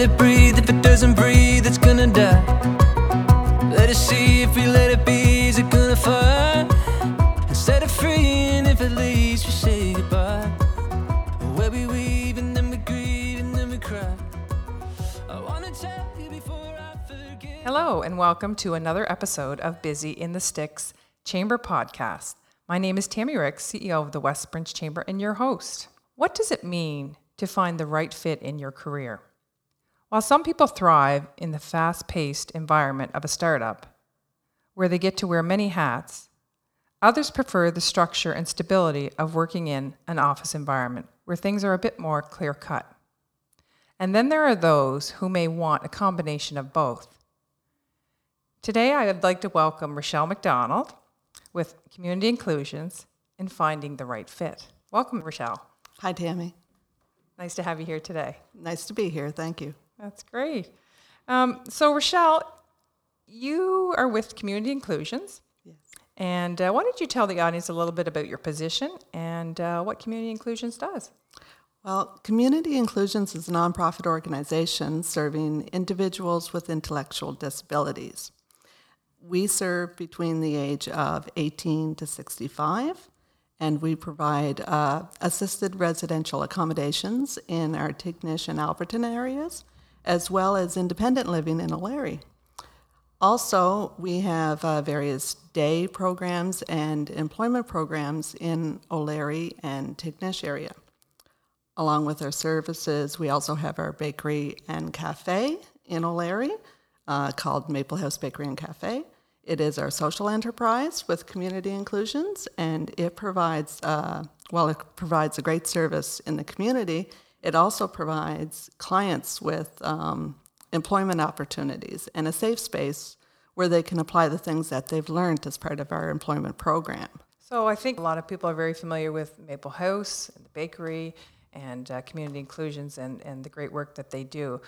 let it breathe. If it doesn't breathe, it's gonna die. Let it see if we let it be. Is it gonna fly? Set it free, and if it leaves, we say goodbye. Where we weave, and then we grieve, and then we cry. Hello, and welcome to another episode of Busy in the Sticks Chamber Podcast. My name is Tammy Ricks, CEO of the West Branch Chamber, and your host. What does it mean to find the right fit in your career? While some people thrive in the fast paced environment of a startup, where they get to wear many hats, others prefer the structure and stability of working in an office environment where things are a bit more clear cut. And then there are those who may want a combination of both. Today, I would like to welcome Rochelle McDonald with Community Inclusions and Finding the Right Fit. Welcome, Rochelle. Hi, Tammy. Nice to have you here today. Nice to be here. Thank you. That's great. Um, so, Rochelle, you are with Community Inclusions. Yes. And uh, why don't you tell the audience a little bit about your position and uh, what Community Inclusions does? Well, Community Inclusions is a nonprofit organization serving individuals with intellectual disabilities. We serve between the age of 18 to 65, and we provide uh, assisted residential accommodations in our Tignish and Alberton areas, as well as independent living in O'Leary. Also, we have uh, various day programs and employment programs in O'Leary and Tignish area. Along with our services, we also have our bakery and cafe in O'Leary uh, called Maple House Bakery and Cafe. It is our social enterprise with community inclusions, and it provides, uh, well, it provides a great service in the community. It also provides clients with um, employment opportunities and a safe space where they can apply the things that they've learned as part of our employment program. So, I think a lot of people are very familiar with Maple House and the bakery and uh, Community Inclusions and, and the great work that they do.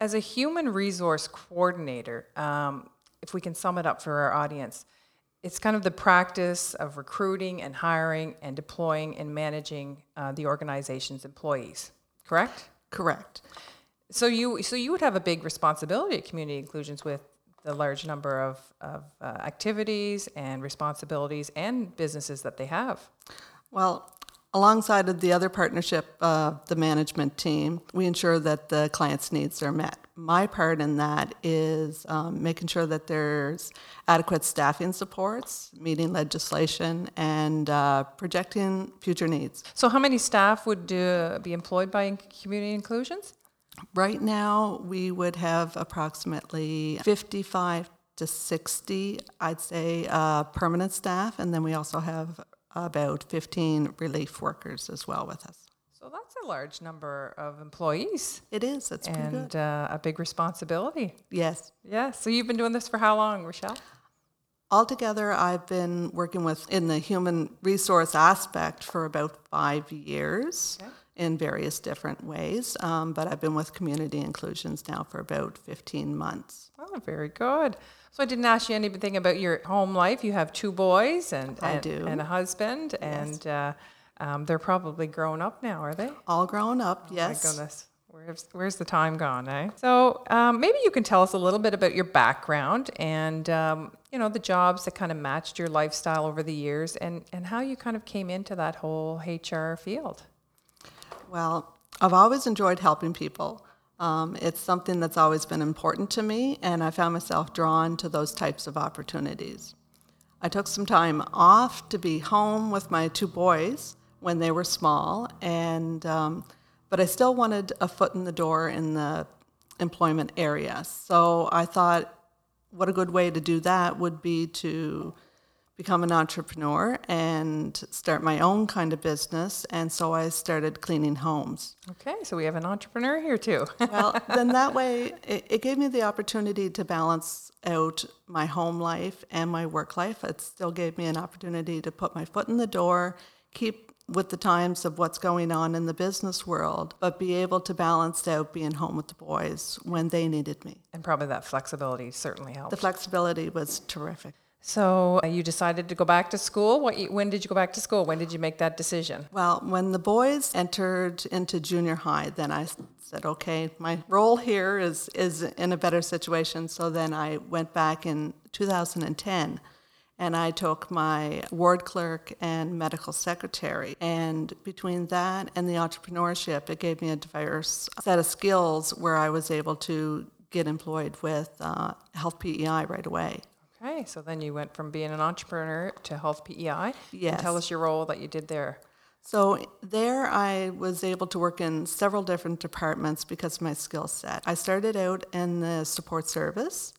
As a human resource coordinator, um, if we can sum it up for our audience, it's kind of the practice of recruiting and hiring and deploying and managing uh, the organization's employees. Correct? Correct. So you so you would have a big responsibility at Community Inclusions with the large number of, of uh, activities and responsibilities and businesses that they have. Well, alongside of the other partnership, uh, the management team, we ensure that the client's needs are met. My part in that is um, making sure that there's adequate staffing supports, meeting legislation, and uh, projecting future needs. So how many staff would uh, be employed by Community Inclusions? Right now, we would have approximately 55 to 60, I'd say, uh, permanent staff, and then we also have about 15 relief workers as well with us. That's large number of employees It is, it's pretty good. and uh, a big responsibility. Yes. Yeah. So you've been doing this for how long, Rochelle? Altogether, I've been working with in the human resource aspect for about five years in various different ways, um, but I've been with community inclusions now for about 15 months. Oh, very good. So I didn't ask you anything about your home life. You have two boys and I and, do. and a husband, and uh, um, they're probably grown up now, are they? All grown up, yes. My goodness. Where's, where's the time gone, eh? So um, maybe you can tell us a little bit about your background and, um, you know, the jobs that kind of matched your lifestyle over the years and, and how you kind of came into that whole HR field. Well, I've always enjoyed helping people. Um, it's something that's always been important to me, and I found myself drawn to those types of opportunities. I took some time off to be home with my two boys when they were small, and um, but I still wanted a foot in the door in the employment area. So I thought, what a good way to do that would be to become an entrepreneur and start my own kind of business. And so I started cleaning homes. Okay, so we have an entrepreneur here too. Well, then that way, it, it gave me the opportunity to balance out my home life and my work life. It still gave me an opportunity to put my foot in the door, keep with the times of what's going on in the business world, but be able to balance out being home with the boys when they needed me. and probably that flexibility certainly helped. The flexibility was terrific. so uh, you decided to go back to school. What? When did you go back to school? When did you make that decision? Well, when the boys entered into junior high, then I said, okay, my role here is, is in a better situation. So then I went back in 2010 and I took my ward clerk and medical secretary. And between that and the entrepreneurship, it gave me a diverse set of skills where I was able to get employed with uh, Health PEI right away. Okay, so then you went from being an entrepreneur to Health PEI. Yes. tell us your role that you did there. So there I was able to work in several different departments because of my skill set. I started out in the support service,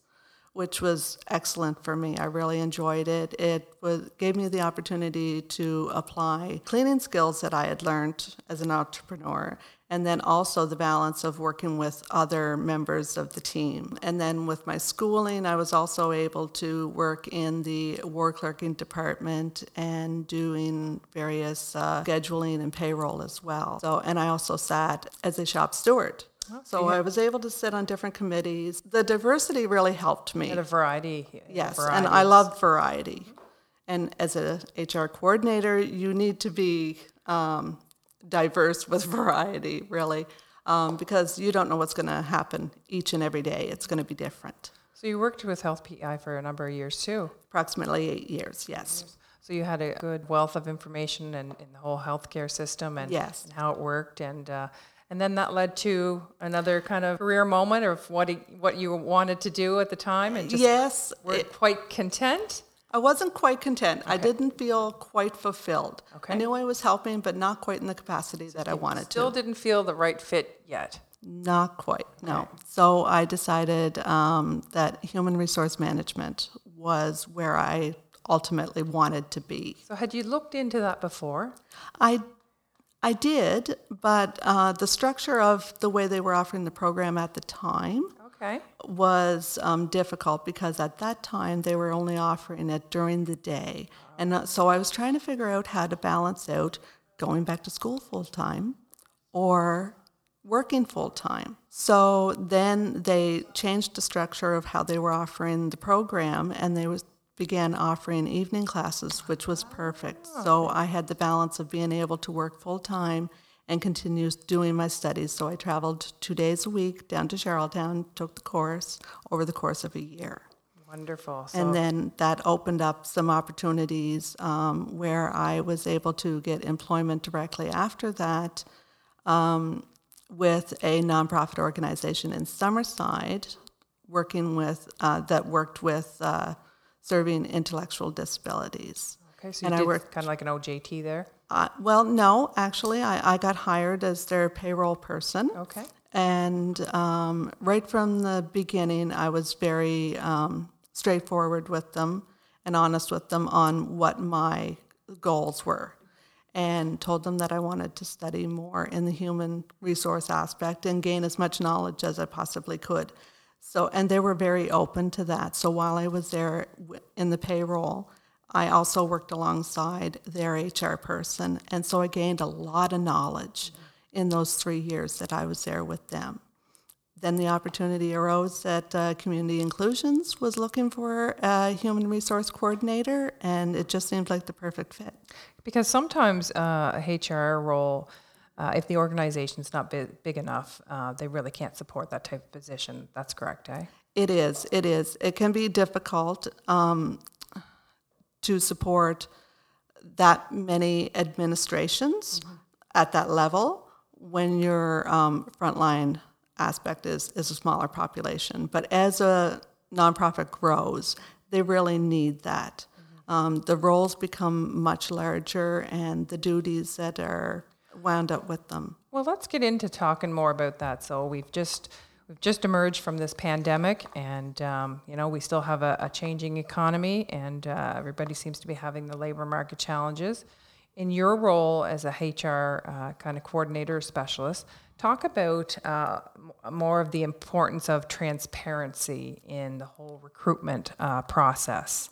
which was excellent for me. I really enjoyed it. It was, gave me the opportunity to apply cleaning skills that I had learned as an entrepreneur and then also the balance of working with other members of the team. And then with my schooling, I was also able to work in the ward clerking department and doing various uh, scheduling and payroll as well. So, and I also sat as a shop steward. So I was able to sit on different committees. The diversity really helped me. Had a variety. Yes, and I love variety. And as a HR coordinator, you need to be um, diverse with variety, really, um, because you don't know what's going to happen each and every day. It's going to be different. So you worked with Health PEI for a number of years too. Approximately eight years, yes. So you had a good wealth of information and in, the whole healthcare system and, Yes. and how it worked, and uh, and then that led to another kind of career moment of what he, what you wanted to do at the time, and just yes, were it- quite content. I wasn't quite content. I didn't feel quite fulfilled. Okay. I knew I was helping, but not quite in the capacity that I wanted to. Still didn't feel the right fit yet. Not quite, no. So I decided um, that human resource management was where I ultimately wanted to be. So had you looked into that before? I, I did, but uh, the structure of the way they were offering the program at the time Okay. was um, difficult because at that time they were only offering it during the day. And uh, so I was trying to figure out how to balance out going back to school full time or working full time. So then they changed the structure of how they were offering the program and they was began offering evening classes, which was perfect. So I had the balance of being able to work full time and continue doing my studies. So I traveled two days a week down to Charlottetown, took the course over the course of a year. Wonderful. So And then that opened up some opportunities um, where I was able to get employment directly after that um, with a nonprofit organization in Summerside, working with uh, that worked with uh, serving intellectual disabilities. okay, so you and I worked- kind of like an OJT there. Uh, well, no, actually, I, I got hired as their payroll person. Okay. And um, right from the beginning, I was very um, straightforward with them and honest with them on what my goals were, and told them that I wanted to study more in the human resource aspect and gain as much knowledge as I possibly could. So, and they were very open to that. So while I was there in the payroll, I also worked alongside their HR person, and so I gained a lot of knowledge in those three years that I was there with them. Then the opportunity arose that uh, Community Inclusions was looking for a human resource coordinator, and it just seemed like the perfect fit. Because sometimes uh, a HR role, uh, if the organization's not big, big enough, uh, they really can't support that type of position. That's correct, eh? It is. It is. It can be difficult um, to support that many administrations at that level when your um, frontline aspect is, is a smaller population. But as a nonprofit grows, they really need that. Um, the roles become much larger and the duties that are wound up with them. Well, let's get into talking more about that. So we've just we've just emerged from this pandemic, and um, you know we still have a, a changing economy, and uh, everybody seems to be having the labor market challenges. In your role as a HR uh, kind of coordinator or specialist, talk about uh, m- more of the importance of transparency in the whole recruitment uh, process.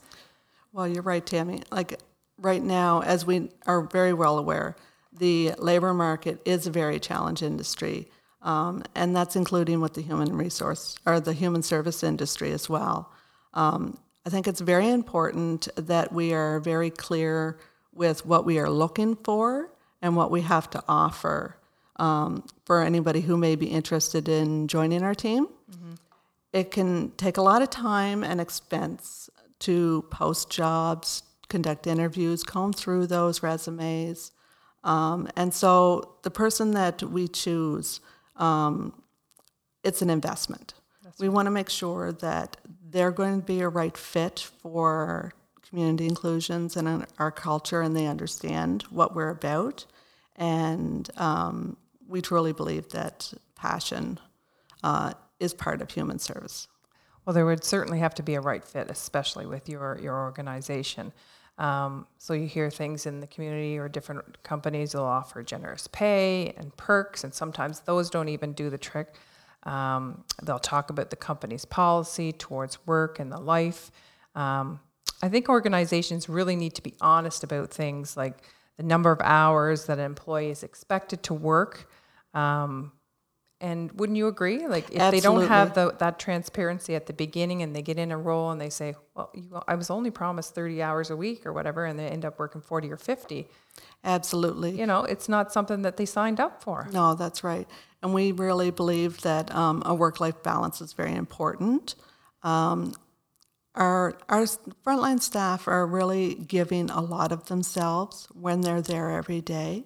Well, you're right, Tammy. Like right now, as we are very well aware, the labor market is a very challenged industry, um, and that's including with the human resource or the human service industry as well. Um, I think it's very important that we are very clear with what we are looking for and what we have to offer um, for anybody who may be interested in joining our team. It can take a lot of time and expense to post jobs, conduct interviews, comb through those resumes. Um, and so the person that we choose, um, it's an investment. we want to make sure that they're going to be a right fit for community inclusions and in our culture, and they understand what we're about. And um, we truly believe that passion uh, is part of human service. Well, there would certainly have to be a right fit, especially with your your organization. Um, so you hear things in the community or different companies will offer generous pay and perks, and sometimes those don't even do the trick. Um, they'll talk about the company's policy towards work and the life. Um, I think organizations really need to be honest about things like the number of hours that an employee is expected to work. Um, and wouldn't you agree? Like if they don't have the, that transparency at the beginning and they get in a role and they say, well, you, I was only promised 30 hours a week or whatever, and they end up working 40 or 50. Absolutely. You know, it's not something that they signed up for. No, that's right. And we really believe that um, a work life balance is very important. Um, our, our frontline staff are really giving a lot of themselves when they're there every day.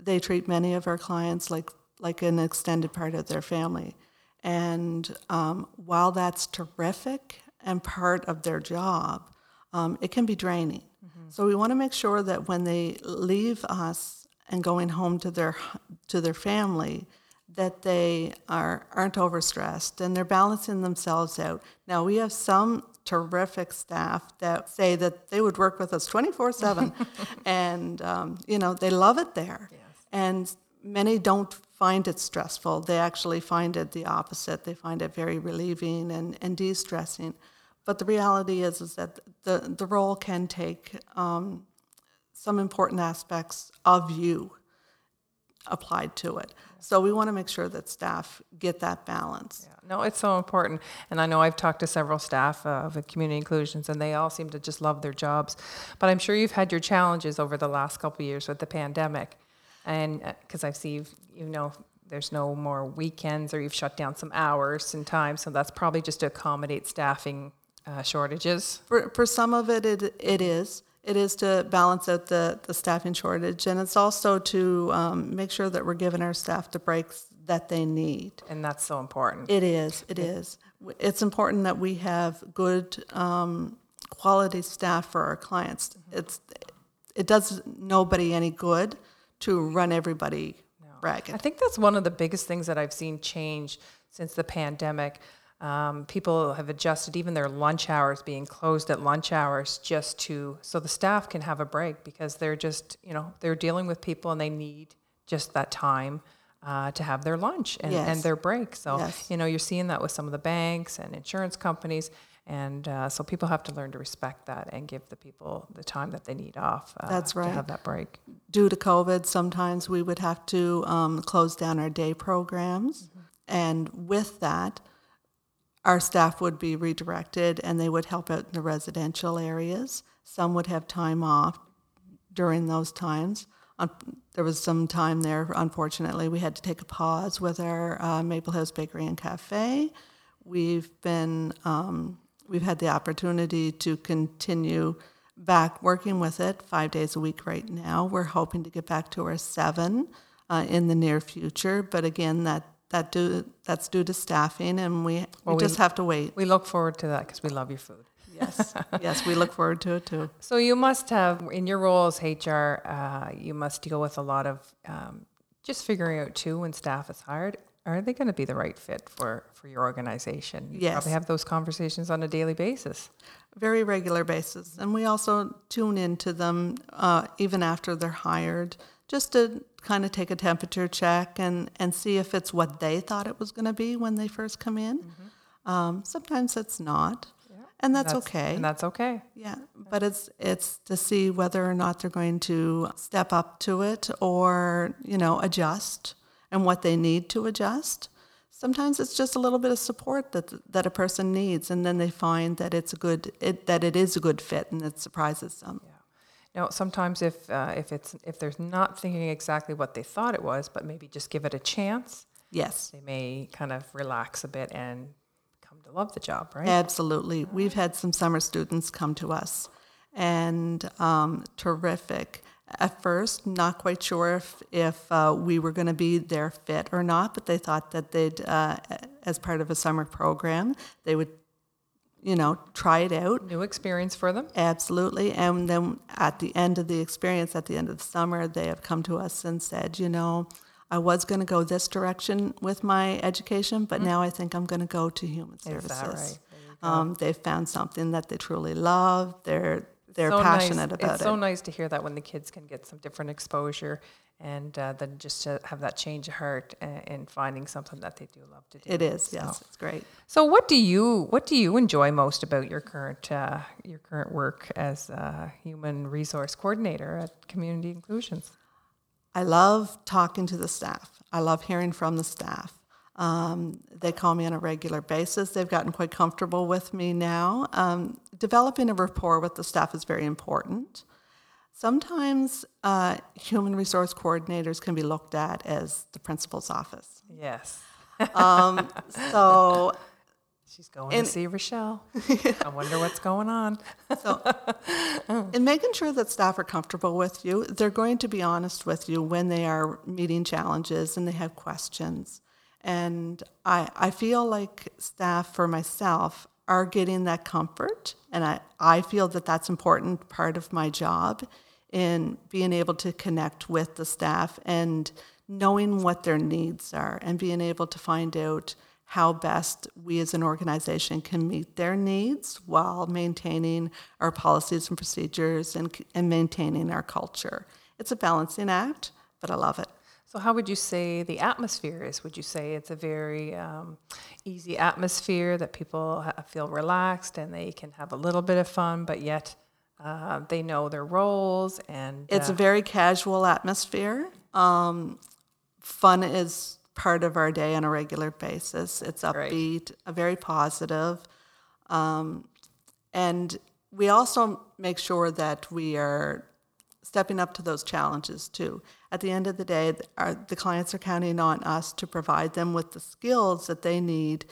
They treat many of our clients like like an extended part of their family. And um, while that's terrific and part of their job, um, it can be draining. Mm-hmm. So we want to make sure that when they leave us and going home to their to their family, that they are aren't overstressed and they're balancing themselves out. Now we have some terrific staff that say that they would work with us twenty four seven, and um, you know they love it there. Yes. And many don't find it stressful. They actually find it the opposite. They find it very relieving and, and de stressing. But the reality is, is that the, the role can take um, some important aspects of you applied to it. So we want to make sure that staff get that balance. Yeah. No, it's so important. And I know I've talked to several staff uh, of community inclusions, and they all seem to just love their jobs. But I'm sure you've had your challenges over the last couple of years with the pandemic and because uh, I see you've, you know there's no more weekends or you've shut down some hours and time, so that's probably just to accommodate staffing uh, shortages. For, for some of it, it, it is. It is to balance out the, the staffing shortage, and it's also to um, make sure that we're giving our staff the breaks that they need. And that's so important. It is. It is. It's important that we have good um, quality staff for our clients. Mm-hmm. It's it does nobody any good to run everybody no. ragged. I think that's one of the biggest things that I've seen change since the pandemic. Um, people have adjusted even their lunch hours being closed at lunch hours just to so the staff can have a break because they're just you know they're dealing with people and they need just that time uh, to have their lunch and, yes. and their break. So yes. you know you're seeing that with some of the banks and insurance companies. And uh, so people have to learn to respect that and give the people the time that they need off. Uh, That's right. To have that break. Due to COVID, sometimes we would have to um, close down our day programs. Mm-hmm. And with that, our staff would be redirected and they would help out in the residential areas. Some would have time off during those times. there was some time there, unfortunately, we had to take a pause with our uh, Maple House Bakery and Cafe. We've been um, we've had the opportunity to continue back working with it five days a week right now. We're hoping to get back to our seven uh, in the near future, but again, that that do that's due to staffing, and we, well, we just have to wait. We look forward to that because we love your food. Yes, yes, we look forward to it too. So you must have in your role as HR, uh, you must deal with a lot of um, just figuring out too when staff is hired are they going to be the right fit for, for your organization? You yes. probably have those conversations on a daily basis. Very regular basis. And we also tune into them uh, even after they're hired, just to kind of take a temperature check and, and see if it's what they thought it was going to be when they first come in. Mm-hmm. Um, sometimes it's not. And that's, that's, okay. And that's okay. Yeah, but it's it's to see whether or not they're going to step up to it or you know adjust and what they need to adjust. Sometimes it's just a little bit of support that that a person needs, and then they find that it's a good it, that it is a good fit, and it surprises them. Yeah. Now, sometimes if uh, if it's if they're not thinking exactly what they thought it was, but maybe just give it a chance, Yes, they may kind of relax a bit and come to love the job, right? absolutely. We've had some summer students come to us, and um, terrific. At first, not quite sure if if uh, we were going to be their fit or not, but they thought that they'd, uh, as part of a summer program, they would, you know, try it out. New experience for them. Absolutely. And then at the end of the experience, at the end of the summer, they have come to us and said, you know, I was going to go this direction with my education, but now I think I'm going to go to human Mm-hmm. Is that services. right? Um, they've found something that they truly love. They're they're So nice- passionate about it's it. so nice to hear that when the kids can get some different exposure and uh, then just to have that change of heart and, and finding something that they do love to do. it is, So- yes, it's great. So, what do you what do you enjoy most about your current uh, your current work as a human resource coordinator at Community Inclusions? I love talking to the staff. I love hearing from the staff. Um, they call me on a regular basis. They've gotten quite comfortable with me now. Um, developing a rapport with the staff is very important. Sometimes uh, human resource coordinators can be looked at as the principal's office. Yes, Um, so she's going And- to see Rochelle. I wonder what's going on. So, in making sure that staff are comfortable with you, they're going to be honest with you when they are meeting challenges and they have questions. And I, I feel like staff, for myself, are getting that comfort. And I, I feel that that's important part of my job in being able to connect with the staff and knowing what their needs are and being able to find out how best we as an organization can meet their needs while maintaining our policies and procedures and, and maintaining our culture. It's a balancing act, but I love it. So, how would you say the atmosphere is? Would you say it's a very um, easy atmosphere that people ha- feel relaxed and they can have a little bit of fun, but yet uh, they know their roles and It's uh, a very casual atmosphere. Um, fun is part of our day on a regular basis. It's upbeat, uh, very positive. Um, and we also make sure that we are stepping up to those challenges too. At the end of the day, our, the clients are counting on us to provide them with the skills that they need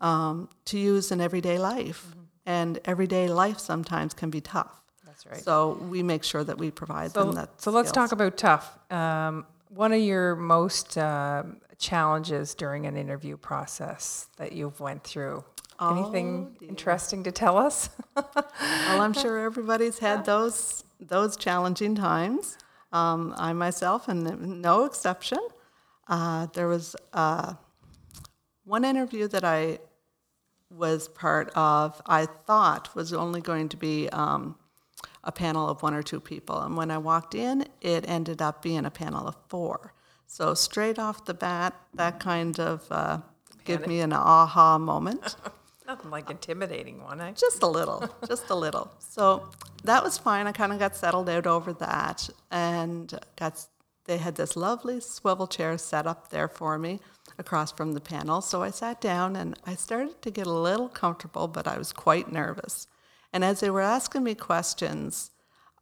um, to use in everyday life. And everyday life sometimes can be tough. That's right. So we make sure that we provide So, them that. so let's skills. talk about tough. Um, one of your most um challenges during an interview process that you've went through. Anything interesting to tell us? Well, I'm sure everybody's had those those challenging times. Um, I myself, and no exception. Uh, there was uh, one interview that I was part of. I thought was only going to be um, a panel of one or two people, and when I walked in, it ended up being a panel of four. So straight off the bat, that kind of uh, gave me an aha moment. Nothing like intimidating one. eh? Just a little, just a little. So that was fine. I kind of got settled out over that, and got. They had this lovely swivel chair set up there for me across from the panel. So I sat down and I started to get a little comfortable, but I was quite nervous. And as they were asking me questions,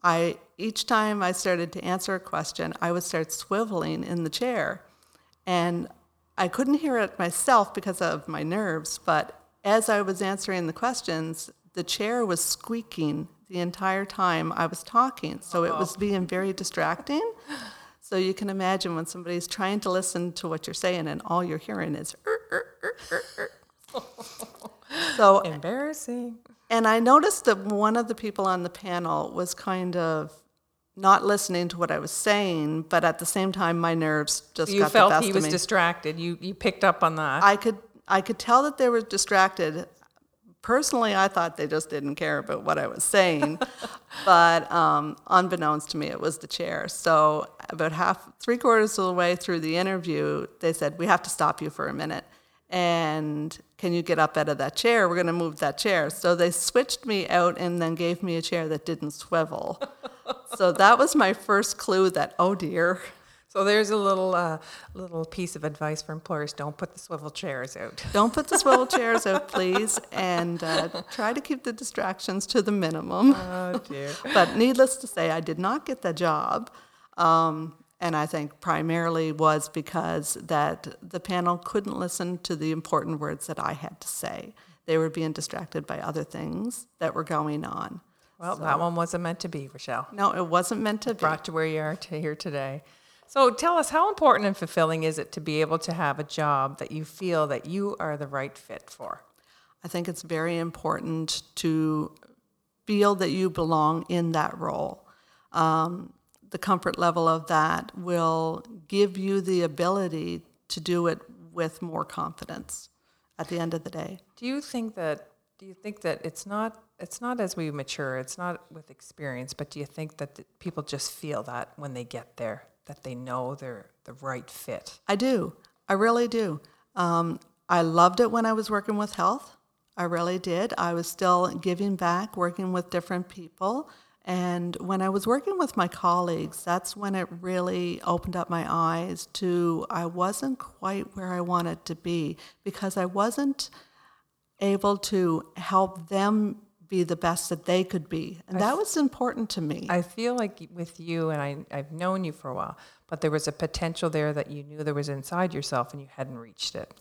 I each time I started to answer a question, I would start swiveling in the chair. And I couldn't hear it myself because of my nerves, but as I was answering the questions, the chair was squeaking the entire time I was talking. So it was being very distracting. So you can imagine when somebody's trying to listen to what you're saying and all you're hearing is "Er, er, er, er, er." So Embarrassing. and I noticed that one of the people on the panel was kind of not listening to what I was saying, but at the same time, my nerves just You felt he was distracted. You you picked up on that. I could I could tell that they were distracted. Personally, I thought they just didn't care about what I was saying, but um, unbeknownst to me, it was the chair. So about half, three quarters of the way through the interview, they said, "We have to stop you for a minute." And can you get up out of that chair? We're going to move that chair. So they switched me out and then gave me a chair that didn't swivel. so that was my first clue that, oh dear, so So there's a little uh, little piece of advice for employers: don't put the swivel chairs out. Don't put the swivel chairs out, please, and uh, try to keep the distractions to the minimum. Oh dear. but needless to say, I did not get the job. Um, and I think primarily was because that the panel couldn't listen to the important words that I had to say. They were being distracted by other things that were going on. Well, that one wasn't meant to be, Rochelle. No, it wasn't meant to be. Brought to where you are to here today. So tell us, how important and fulfilling is it to be able to have a job that you feel that you are the right fit for? I think it's very important to feel that you belong in that role. Um, the comfort level of that will give you the ability to do it with more confidence at the end of the day. Do you think that do you think that it's not it's not as we mature, it's not with experience, but do you think that the, people just feel that when they get there that they know they're the right fit? I do. I really do. Um, I loved it when I was working with health. I really did. I was still giving back, working with different people. And when I was working with my colleagues, that's when it really opened up my eyes to I wasn't quite where I wanted to be because I wasn't able to help them be the best that they could be. And that was important to me. I feel like with you, and I, I've known you for a while, but there was a potential there that you knew there was inside yourself and you hadn't reached it.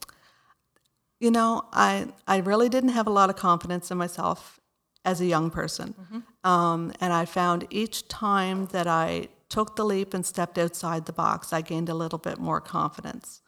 You know, I, I really didn't have a lot of confidence in myself as a young person. Mm-hmm. Um, and I found each time that I took the leap and stepped outside the box, I gained a little bit more confidence.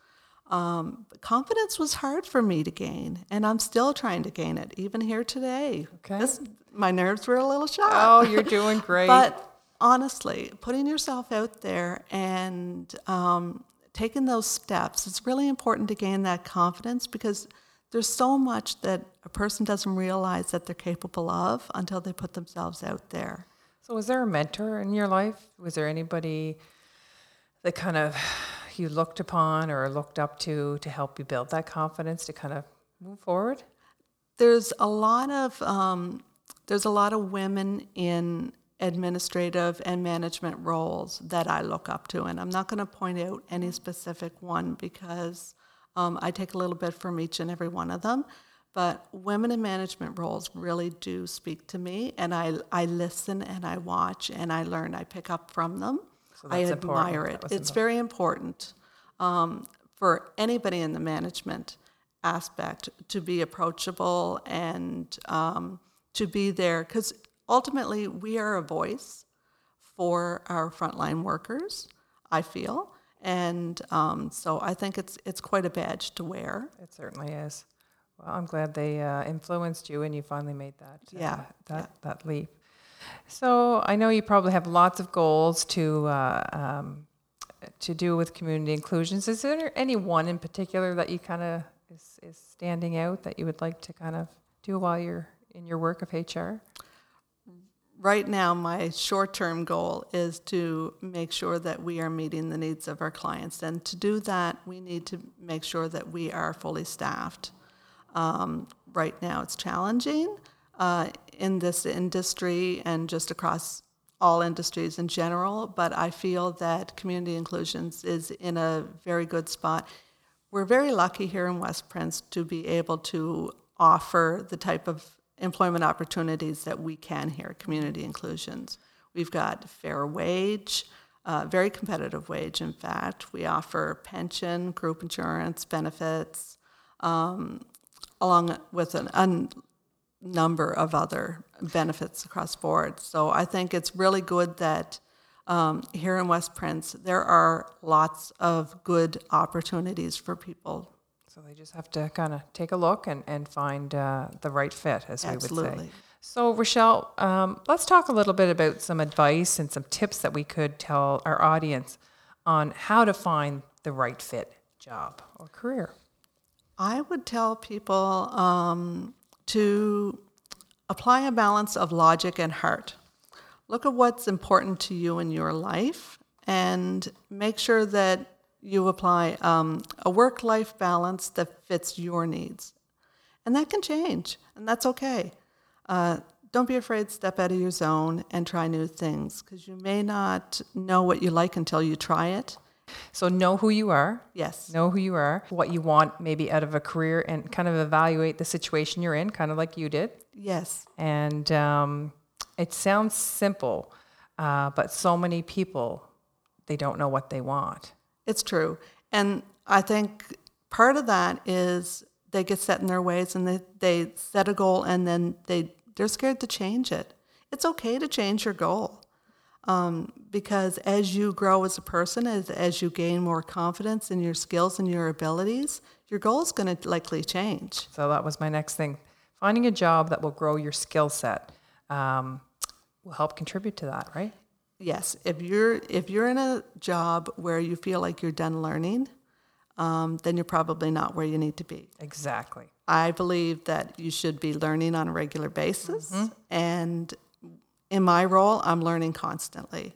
Um, confidence was hard for me to gain, and I'm still trying to gain it, even here today. Okay. This, my nerves were a little shot. Oh, you're doing great. but honestly, putting yourself out there and um, taking those steps, it's really important to gain that confidence because there's so much that a person doesn't realize that they're capable of until they put themselves out there. So, was there a mentor in your life? Was there anybody that kind of you looked upon or looked up to to help you build that confidence to kind of move forward? There's a lot of um, there's a lot of women in administrative and management roles that I look up to, and I'm not going to point out any specific one because um, I take a little bit from each and every one of them, but women in management roles really do speak to me, and I, I listen and I watch and I learn. I pick up from them. So I admire it. It's very important um, for anybody in the management aspect to be approachable and um, to be there because ultimately we are a voice for our frontline workers. I feel. And um, so I think it's it's quite a badge to wear. It certainly is. Well, I'm glad they uh, influenced you and you finally made that uh, Yeah, that that leap. So I know you probably have lots of goals to uh, um, to do with community inclusions. Is there any one in particular that you kind of is, is standing out that you would like to kind of do while you're in your work of HR? Right now, my short term goal is to make sure that we are meeting the needs of our clients. And to do that, we need to make sure that we are fully staffed. Um, right now, it's challenging uh, in this industry and just across all industries in general, but I feel that community inclusions is in a very good spot. We're very lucky here in West Prince to be able to offer the type of employment opportunities that we can here, community inclusions. We've got fair wage, uh, very competitive wage, in fact. We offer pension, group insurance, benefits, um, along with an, a number of other benefits across board. So I think it's really good that um, here in West Prince, there are lots of good opportunities for people So they just have to kind of take a look and, and find uh, the right fit, as we would say. Absolutely. So, Rochelle, um, let's talk a little bit about some advice and some tips that we could tell our audience on how to find the right fit job or career. I would tell people um, to apply a balance of logic and heart. Look at what's important to you in your life and make sure that you apply um, a work life balance that fits your needs. And that can change, and that's okay. Uh, don't be afraid to step out of your zone and try new things because you may not know what you like until you try it. So know who you are. Yes. Know who you are, what you want maybe out of a career, and kind of evaluate the situation you're in, kind of like you did. Yes. And um, it sounds simple, uh, but so many people, they don't know what they want. It's true. And I think part of that is they get set in their ways and they, they set a goal and then they, they're scared to change it. It's okay to change your goal um, because as you grow as a person, as, as you gain more confidence in your skills and your abilities, your goal is going to likely change. So that was my next thing. Finding a job that will grow your skill set um, will help contribute to that, right? Yes, if you're if you're in a job where you feel like you're done learning, um, then you're probably not where you need to be. Exactly. I believe that you should be learning on a regular basis. And in my role, I'm learning constantly.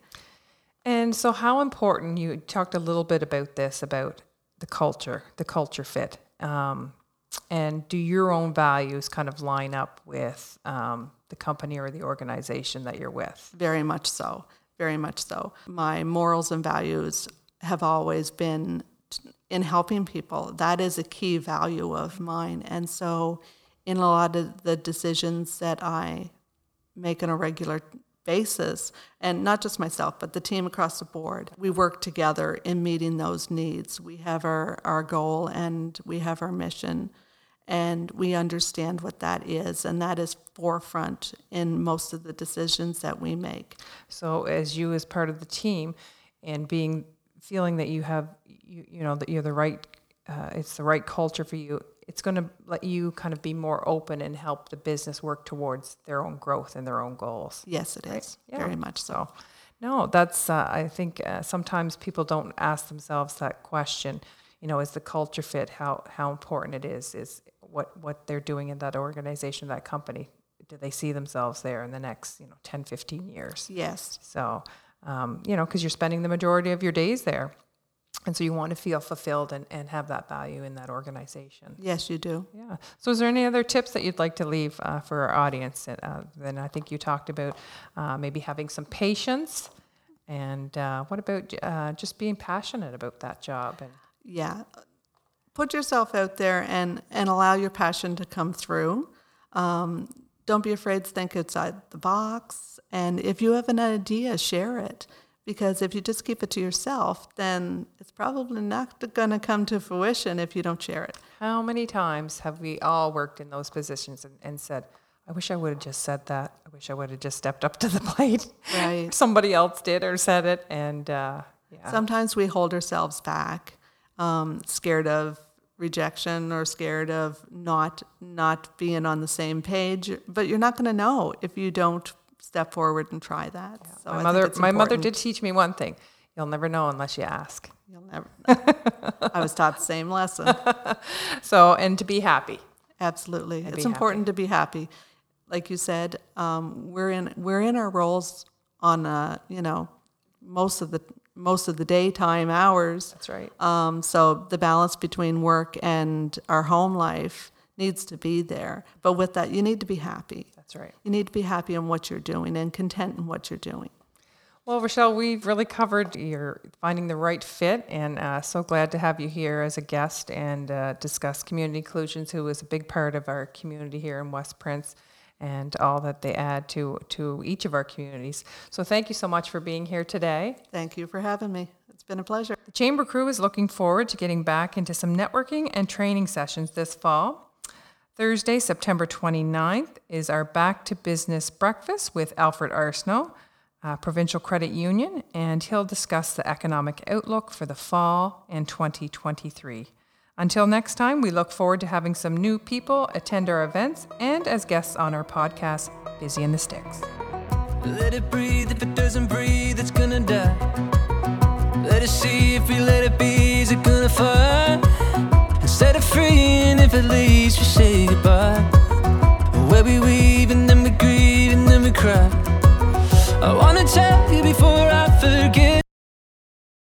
And so, how important you talked a little bit about this about the culture, the culture fit, um, and do your own values kind of line up with um, the company or the organization that you're with? Very much so. Very much so. My morals and values have always been in helping people. That is a key value of mine. And so, in a lot of the decisions that I make on a regular basis, and not just myself, but the team across the board, we work together in meeting those needs. We have our, our goal and we have our mission, and we understand what that is, and that is forefront in most of the decisions that we make. So, as you as part of the team, and being feeling that you have, you, you know, that you're the right, uh, it's the right culture for you. It's going to let you kind of be more open and help the business work towards their own growth and their own goals. Yes, it is Yeah. very much so. So, no, that's, uh, I think uh, sometimes people don't ask themselves that question. You know, is the culture fit? How, how important it is, is what, what they're doing in that organization, that company. Do they see themselves there in the next, you know, 10, 15 years? Yes, So, um, you know, because you're spending the majority of your days there. And so you want to feel fulfilled and, and have that value in that organization. yes, you do. Yeah. So, is there any other tips that you'd like to leave uh, for our audience? Uh, then I think you talked about uh, maybe having some patience, and uh, what about uh, just being passionate about that job? And yeah put yourself out there and and allow your passion to come through um, don't be afraid to think outside the box and if you have an idea share it because if you just keep it to yourself then it's probably not going to come to fruition if you don't share it how many times have we all worked in those positions and, and said, "I wish I would have just said that. I wish I would have just stepped up to the plate." Right. Somebody else did or said it, and uh, yeah. sometimes we hold ourselves back um, scared of rejection or scared of not not being on the same page but you're not going to know if you don't step forward and try that so my think mother, my mother did teach me one thing: you'll never know unless you ask. You'll never know. I was taught the same lesson. So, and to be happy. Absolutely, it's important to be happy. Like you said, um, we're in we're in our roles on uh, you know most of the most of the daytime hours. That's right. Um, so the balance between work and our home life needs to be there. But with that, you need to be happy. That's right. You need to be happy in what you're doing and content in what you're doing. Well, Rochelle, we've really covered your finding the right fit, and uh, so glad to have you here as a guest and uh, discuss community inclusions, who is a big part of our community here in West Prince, and all that they add to to each of our communities. So, thank you so much for being here today. Thank you for having me. It's been a pleasure. The Chamber crew is looking forward to getting back into some networking and training sessions this fall. Thursday, September 29th, is our Back to Business breakfast with Alfred Arsenault, uh, Provincial Credit Union, and he'll discuss the economic outlook for the fall and 2023. Until next time, we look forward to having some new people attend our events and as guests on our podcast, Busy in the Sticks. Let it breathe. If it doesn't breathe, it's gonna die. Let it see. If we let it be, is it gonna? set it free, and if it leaves, we say goodbye. Where we weave, and then we grieve, and then we cry. I wanna tell you before I forget.